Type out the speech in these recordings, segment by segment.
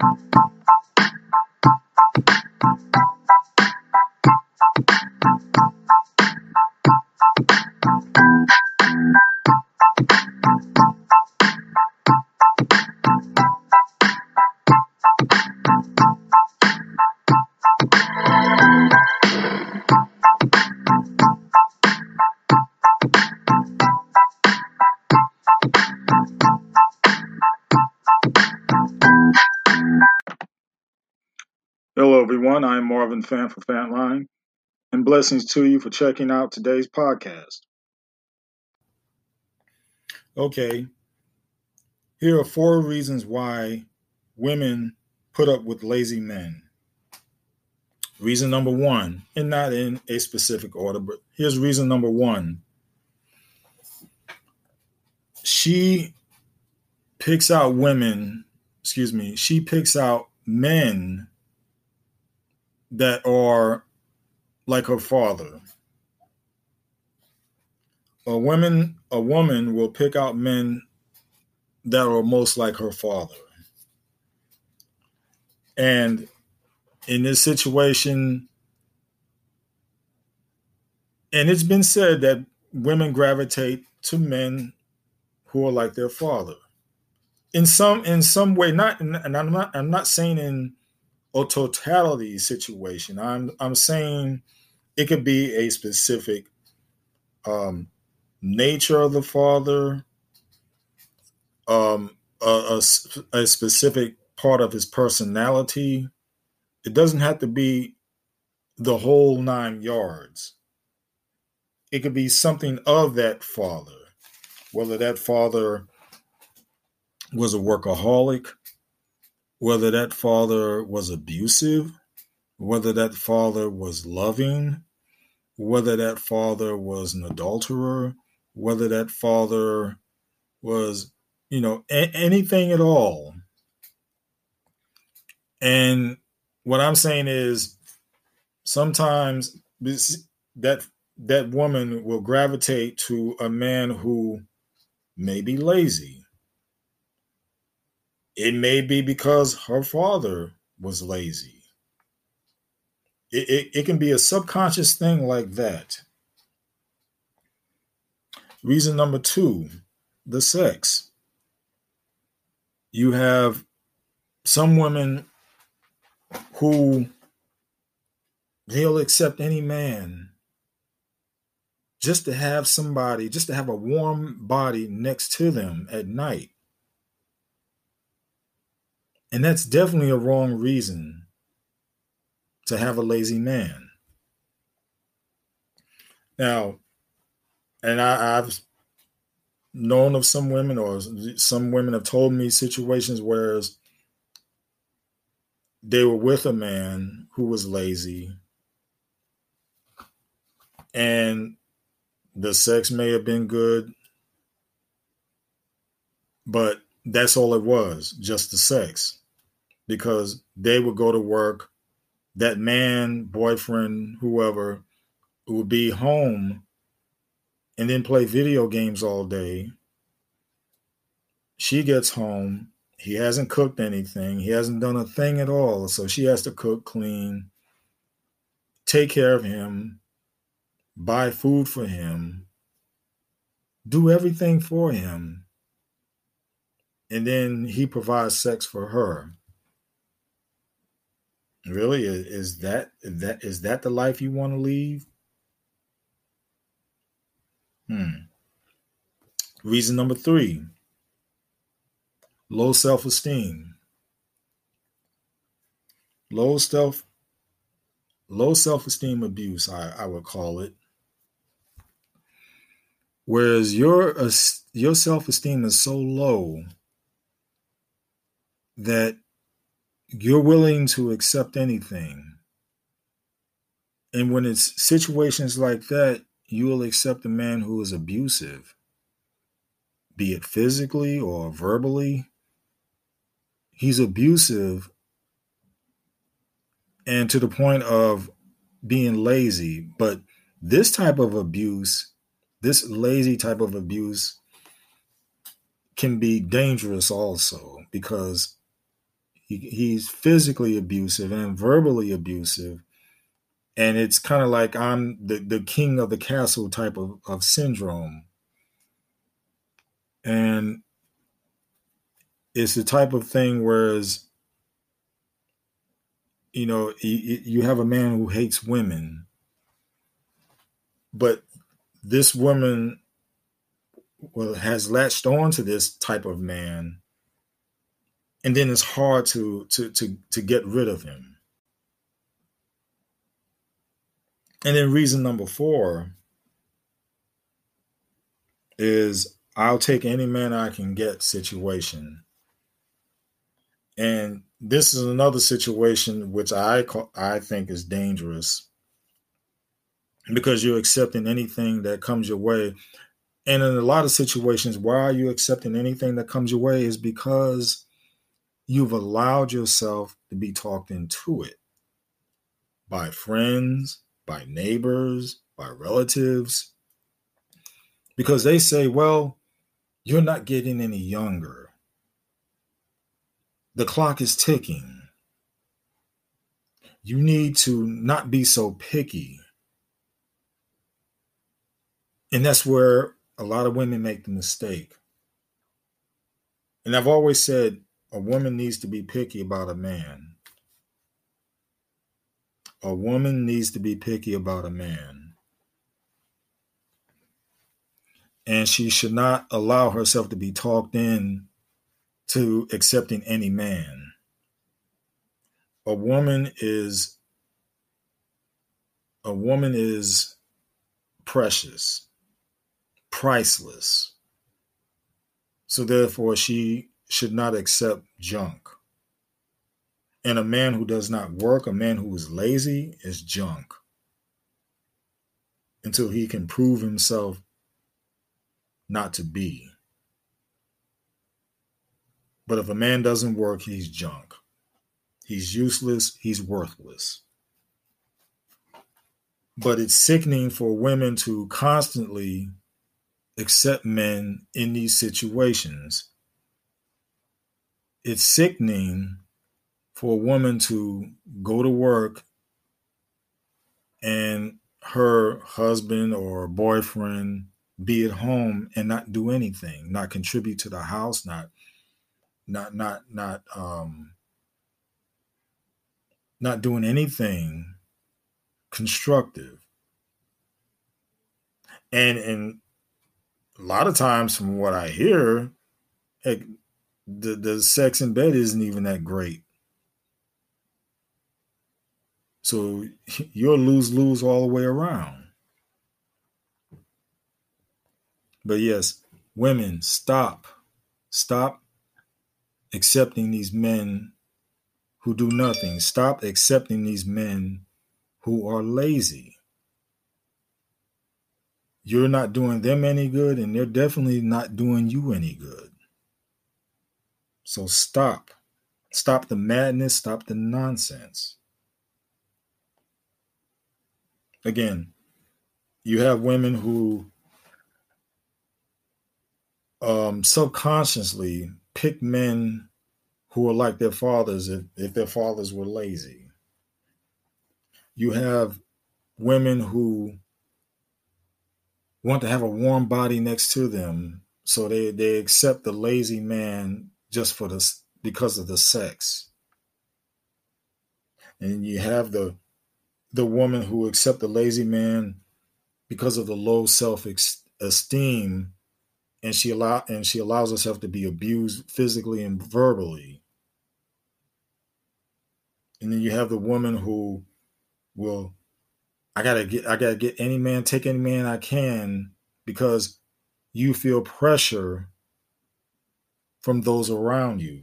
Hello, everyone. I'm Marvin Fant for Fantline, and blessings to you for checking out today's podcast. Okay, here are four reasons why women put up with lazy men. Reason number one, and not in a specific order, but here's reason number one. She picks out women, excuse me, she picks out men that are like her father. A woman, a woman will pick out men that are most like her father. And in this situation, and it's been said that women gravitate to men who are like their father in some in some way not and i'm not i'm not saying in a totality situation. I'm I'm saying it could be a specific um, nature of the father, um, a, a, a specific part of his personality. It doesn't have to be the whole nine yards. It could be something of that father, whether that father was a workaholic, whether that father was abusive, whether that father was loving, whether that father was an adulterer, whether that father was, you know, a- anything at all. And what I'm saying is sometimes this, that that woman will gravitate to a man who may be lazy it may be because her father was lazy. It, it, it, can be a subconscious thing like that. Reason number two the sex. You have some women who they'll accept any man just to have somebody, just to have a warm body next to them at night. And that's definitely a wrong reason to have a lazy man. Now, and I, have known of some women, or some women have told me situations where they were with a man who was lazy, and the sex may have been good, but that's all it was just the sex because they would go to work. That man, boyfriend, whoever, would be home and then play video games all day. She gets home. He hasn't cooked anything. He hasn't done a thing at all. So she has to cook, clean, take care of him, buy food for him, do everything for him. And then he provides sex for her. Really, is that that is that the life you want to leave? Hmm. Reason number three: low self-esteem. Low self, low self-esteem abuse. I, I would call it. Whereas your your self-esteem is so low that you're willing to accept anything. And when it's situations like that, you will accept a man who is abusive, be it physically or verbally. He's abusive and to the point of being lazy. But this type of abuse, this lazy type of abuse, can be dangerous also because he, he's physically abusive and verbally abusive. And it's kind of like i'm the, the king of the castle type of, of syndrome. And it's the type of thing whereas you know you, you have a man who hates women. But this woman well has latched on to this type of man and then it's hard to to to to get rid of him. And then reason number four is i'll take any man i can get situation. And this is another situation which i i think is dangerous. Because you're accepting anything that comes your way. And in a lot of situations why are you accepting anything that comes your way is because you've allowed yourself to be talked into it by friends, by neighbors, by relatives, because they say, well, you're not getting any younger. The clock is ticking. You need to not be so picky. And that's where a lot of women make the mistake. And I've always said a woman needs to be picky about a man. A woman needs to be picky about a man. And she should not allow herself to be talked in to accepting any man. A woman is a woman is precious, priceless. So therefore she should not accept junk. And a man who does not work, a man who is lazy, is junk until he can prove himself not to be. But if a man doesn't work, he's junk. He's useless, he's worthless. But it's sickening for women to constantly accept men in these situations it's sickening for a woman to go to work and her husband or boyfriend be at home and not do anything, not contribute to the house, not not not not um not doing anything constructive. And and a lot of times from what I hear, the the sex in bed isn't even that great. So you'll lose lose all the way around. But yes, women, stop. Stop accepting these men who do nothing. Stop accepting these men who are lazy. You're not doing them any good, and they're definitely not doing you any good. So stop. Stop the madness, stop the nonsense. Again, you have women who um, subconsciously pick men who are like their fathers if, if their fathers were lazy. You have women who want to have a warm body next to them, so they, they accept the lazy man just for this because of the sex. And you have the the woman who accept the lazy man because of the low self esteem and she allow and she allows herself to be abused physically and verbally and then you have the woman who will i gotta get i gotta get any man take any man i can because you feel pressure from those around you.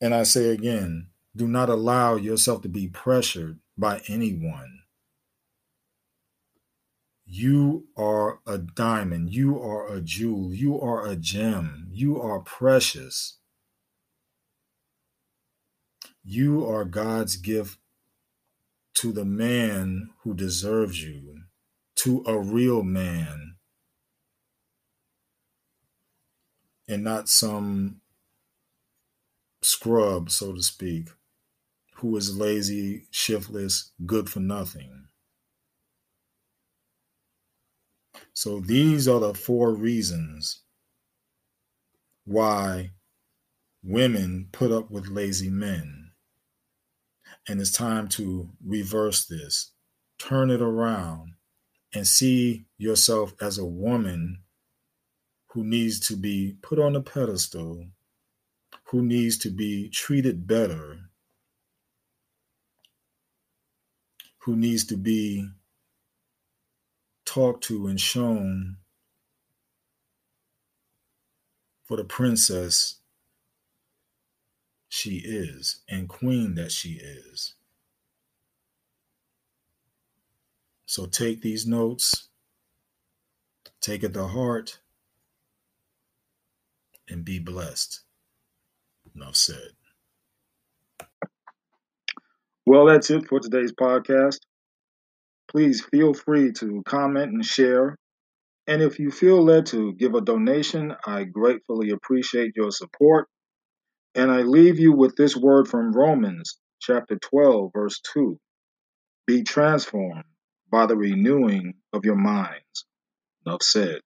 And I say again, do not allow yourself to be pressured by anyone. You are a diamond. You are a jewel. You are a gem. You are precious. You are God's gift to the man who deserves you, to a real man and not some scrub, so to speak, who is lazy, shiftless, good for nothing. So these are the four reasons why women put up with lazy men. And it's time to reverse this, turn it around, and see yourself as a woman who needs to be put on a pedestal, who needs to be treated better, who needs to be talked to and shown for the princess she is and queen that she is. So take these notes, take it to heart, and be blessed. Enough said. Well, that's it for today's podcast. Please feel free to comment and share. And if you feel led to give a donation, I gratefully appreciate your support. And I leave you with this word from Romans chapter 12, verse 2 Be transformed by the renewing of your minds. Enough said.